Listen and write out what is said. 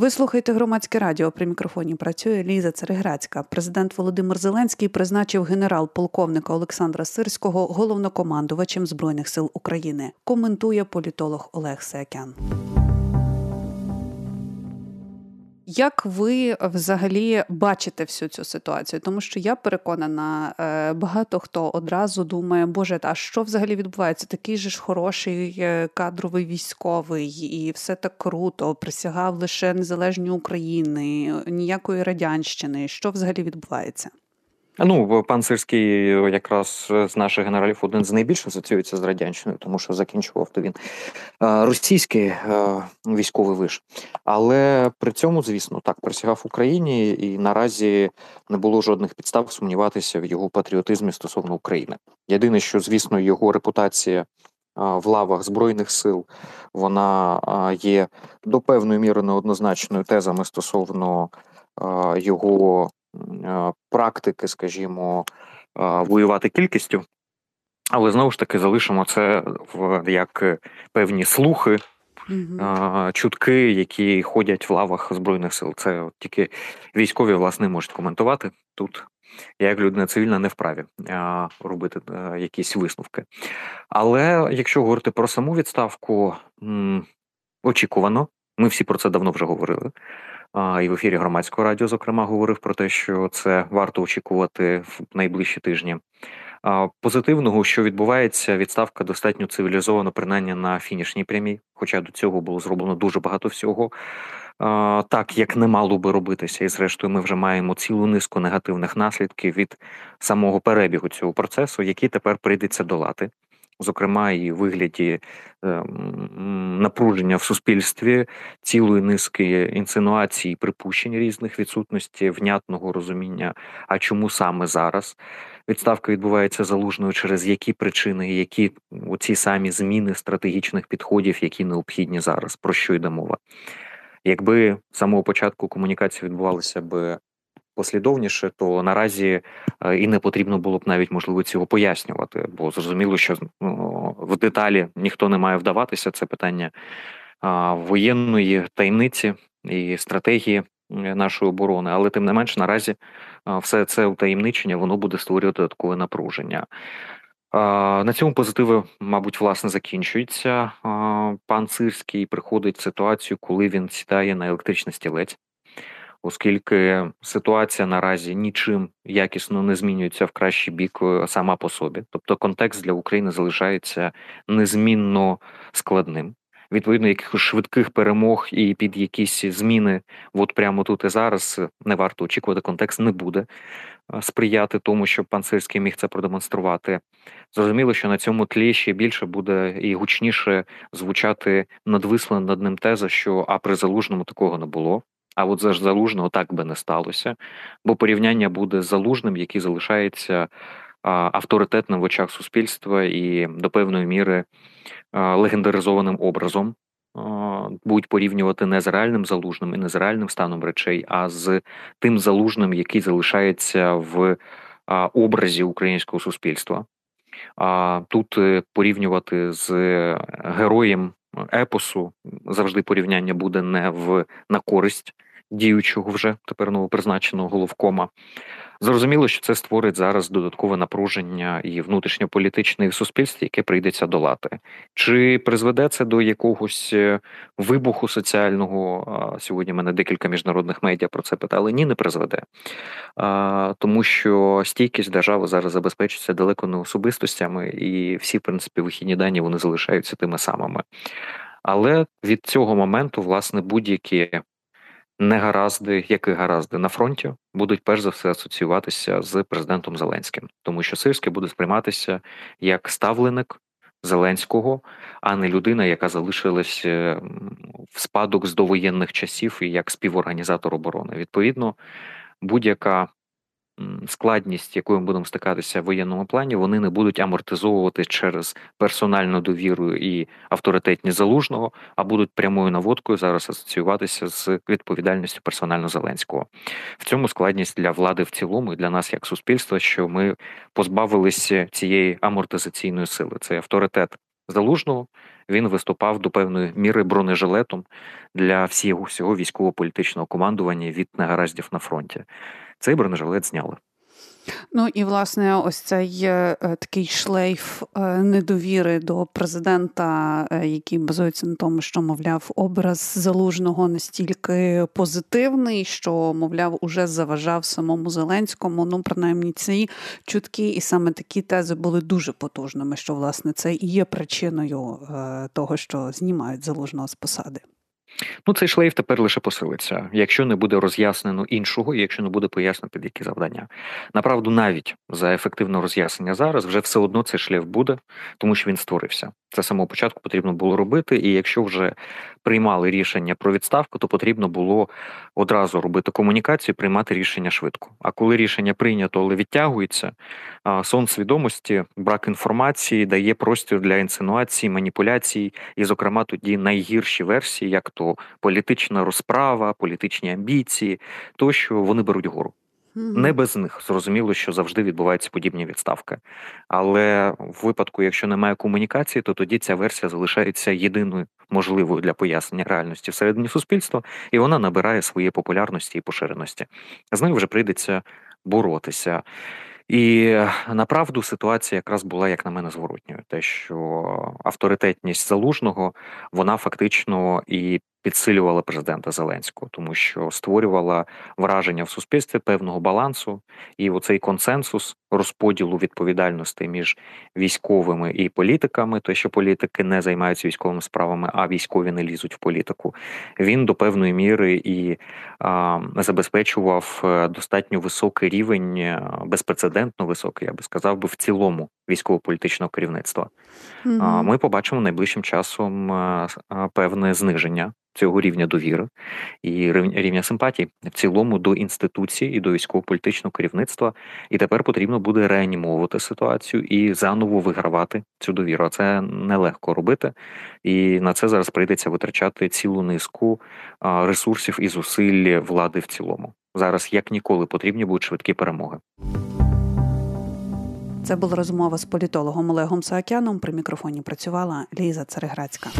Ви слухаєте громадське радіо. При мікрофоні працює Ліза Цереграцька. Президент Володимир Зеленський призначив генерал-полковника Олександра Сирського головнокомандувачем збройних сил України. Коментує політолог Олег Сеакян. Як ви взагалі бачите всю цю ситуацію? Тому що я переконана, е, багато хто одразу думає, Боже, а що взагалі відбувається? Такий же ж хороший е, кадровий військовий, і все так круто. Присягав лише незалежні України, ніякої радянщини. Що взагалі відбувається? Ну, пан Сирський якраз з наших генералів один з найбільш асоціюється з радянщиною, тому що закінчував то він російський військовий виш. Але при цьому, звісно, так присягав Україні, і наразі не було жодних підстав сумніватися в його патріотизмі стосовно України. Єдине, що звісно, його репутація. В лавах збройних сил вона є до певної міри неоднозначною тезами стосовно його практики, скажімо, воювати кількістю, але знову ж таки залишимо це в як певні слухи. Uh-huh. Чутки, які ходять в лавах збройних сил, це от тільки військові власне можуть коментувати тут. Я як людина цивільна не вправі а, робити а, якісь висновки. Але якщо говорити про саму відставку, м, очікувано, ми всі про це давно вже говорили і в ефірі громадського радіо, зокрема, говорив про те, що це варто очікувати в найближчі тижні. Позитивного, що відбувається, відставка достатньо цивілізовано, принаймні на фінішній прямій, хоча до цього було зроблено дуже багато всього. Так, як не мало би робитися, і зрештою, ми вже маємо цілу низку негативних наслідків від самого перебігу цього процесу, які тепер прийдеться долати зокрема і вигляді е, напруження в суспільстві цілої низки інсинуацій, припущень різних відсутності внятного розуміння. А чому саме зараз відставка відбувається залужною, через які причини, які оці самі зміни стратегічних підходів, які необхідні зараз, про що йде мова? Якби з самого початку комунікації відбувалися б послідовніше, то наразі е, і не потрібно було б навіть можливо цього пояснювати, бо зрозуміло, що ну, в деталі ніхто не має вдаватися. Це питання воєнної таємниці і стратегії нашої оборони, але тим не менш наразі все це утаємничення воно буде створювати додаткове напруження. На цьому позитиви, мабуть, власне закінчується. Пан Цирський приходить в ситуацію, коли він сідає на електричний стілець оскільки ситуація наразі нічим якісно не змінюється в кращий бік е, сама по собі. Тобто контекст для України залишається незмінно складним. Відповідно, якихось швидких перемог і під якісь зміни, от прямо тут і зараз не варто очікувати, контекст не буде е, сприяти тому, щоб пан Сирський міг це продемонструвати. Зрозуміло, що на цьому тлі ще більше буде і гучніше звучати надвисла над ним теза, що а при залужному такого не було. А от за залужного так би не сталося, бо порівняння буде з залужним, який залишається авторитетним в очах суспільства і до певної міри легендаризованим образом. Будуть порівнювати не з реальним залужним і не з реальним станом речей, а з тим залужним, який залишається в образі українського суспільства. Тут е, порівнювати з героєм епосу завжди порівняння буде не в на користь діючого вже тепер новопризначеного головкома. Зрозуміло, що це створить зараз додаткове напруження і внутрішньополітичне в суспільстві, яке прийдеться долати. Чи призведе це до якогось е, вибуху соціального? Сьогодні мене декілька міжнародних медіа про це питали. Ні, не призведе, тому що стійкість держави зараз забезпечується далеко не особистостями, і всі, в принципі, вихідні дані вони залишаються тими самими. Але від цього моменту, власне, будь-які негаразди, які гаразди на фронті будуть перш за все асоціюватися з президентом Зеленським, тому що Сирський буде сприйматися як ставленик Зеленського, а не людина, яка залишилась е, в спадок з довоєнних часів і як співорганізатор оборони. Відповідно, будь-яка складність, якою ми будемо стикатися в воєнному плані, вони не будуть амортизовувати через персональну довіру і авторитетність залужного, а будуть прямою наводкою зараз асоціюватися з відповідальністю персонально Зеленського. В цьому складність для влади в цілому і для нас, як суспільства, що ми позбавилися цієї амортизаційної сили. Це авторитет залужного. він виступав до певної міри бронежилетом для всього всього військово-політичного командування від негараздів на фронті. Цей бронежилет зняли. Ну і власне, ось цей е, такий шлейф е, недовіри до президента, е, який базується на тому, що мовляв образ залужного настільки позитивний, що мовляв уже заважав самому Зеленському. Ну, принаймні, ці чутки, і саме такі тези були дуже потужними. Що власне це і є причиною того, що знімають залужного з посади. Ну, цей шлейф тепер лише посилиться, якщо не буде роз'яснено іншого, і якщо не буде пояснено під які завдання. Направду, навіть за ефективне роз'яснення зараз вже все одно цей шлейф буде, тому що він створився. Це самого початку потрібно було робити. І якщо вже приймали рішення про відставку, то потрібно було одразу робити комунікацію, приймати рішення швидко. А коли рішення прийнято, але відтягується, сон свідомості, брак інформації дає простір для інсинуації, маніпуляцій, і, зокрема, тоді найгірші версії, як то політична розправа, політичні амбіції, тощо вони беруть гору. Не без них зрозуміло, що завжди відбуваються подібні відставки. Але в випадку, якщо немає комунікації, то тоді ця версія залишається єдиною можливою для пояснення реальності всередині суспільства, і вона набирає своєї популярності і поширеності. З нею вже прийдеться боротися. І направду ситуація якраз була, як на мене, зворотньою. Те, що авторитетність залужного вона фактично і підсилювала президента Зеленського, тому що створювала враження в суспільстві певного балансу, і оцей консенсус розподілу відповідальності між військовими і політиками, то що політики не займаються військовими справами, а військові не лізуть в політику. Він до певної міри і а, забезпечував е, достатньо високий рівень, е, безпрецедентно високий, я би сказав би в цілому військово-політичного керівництва. Mm-hmm. А, Ми побачимо найближчим часом е, певне зниження цього рівня довіри і рівня симпатії в цілому до інституції і до військово-політичного керівництва. І тепер потрібно буде реанімовувати ситуацію і заново вигравати цю довіру. А це нелегко робити, і на це зараз прийдеться витрачати цілу низку ресурсів і зусиль влади в цілому. Зараз як ніколи потрібні будуть швидкі перемоги. Це була розмова з політологом Олегом Саакяном. При мікрофоні працювала Ліза Цареградська.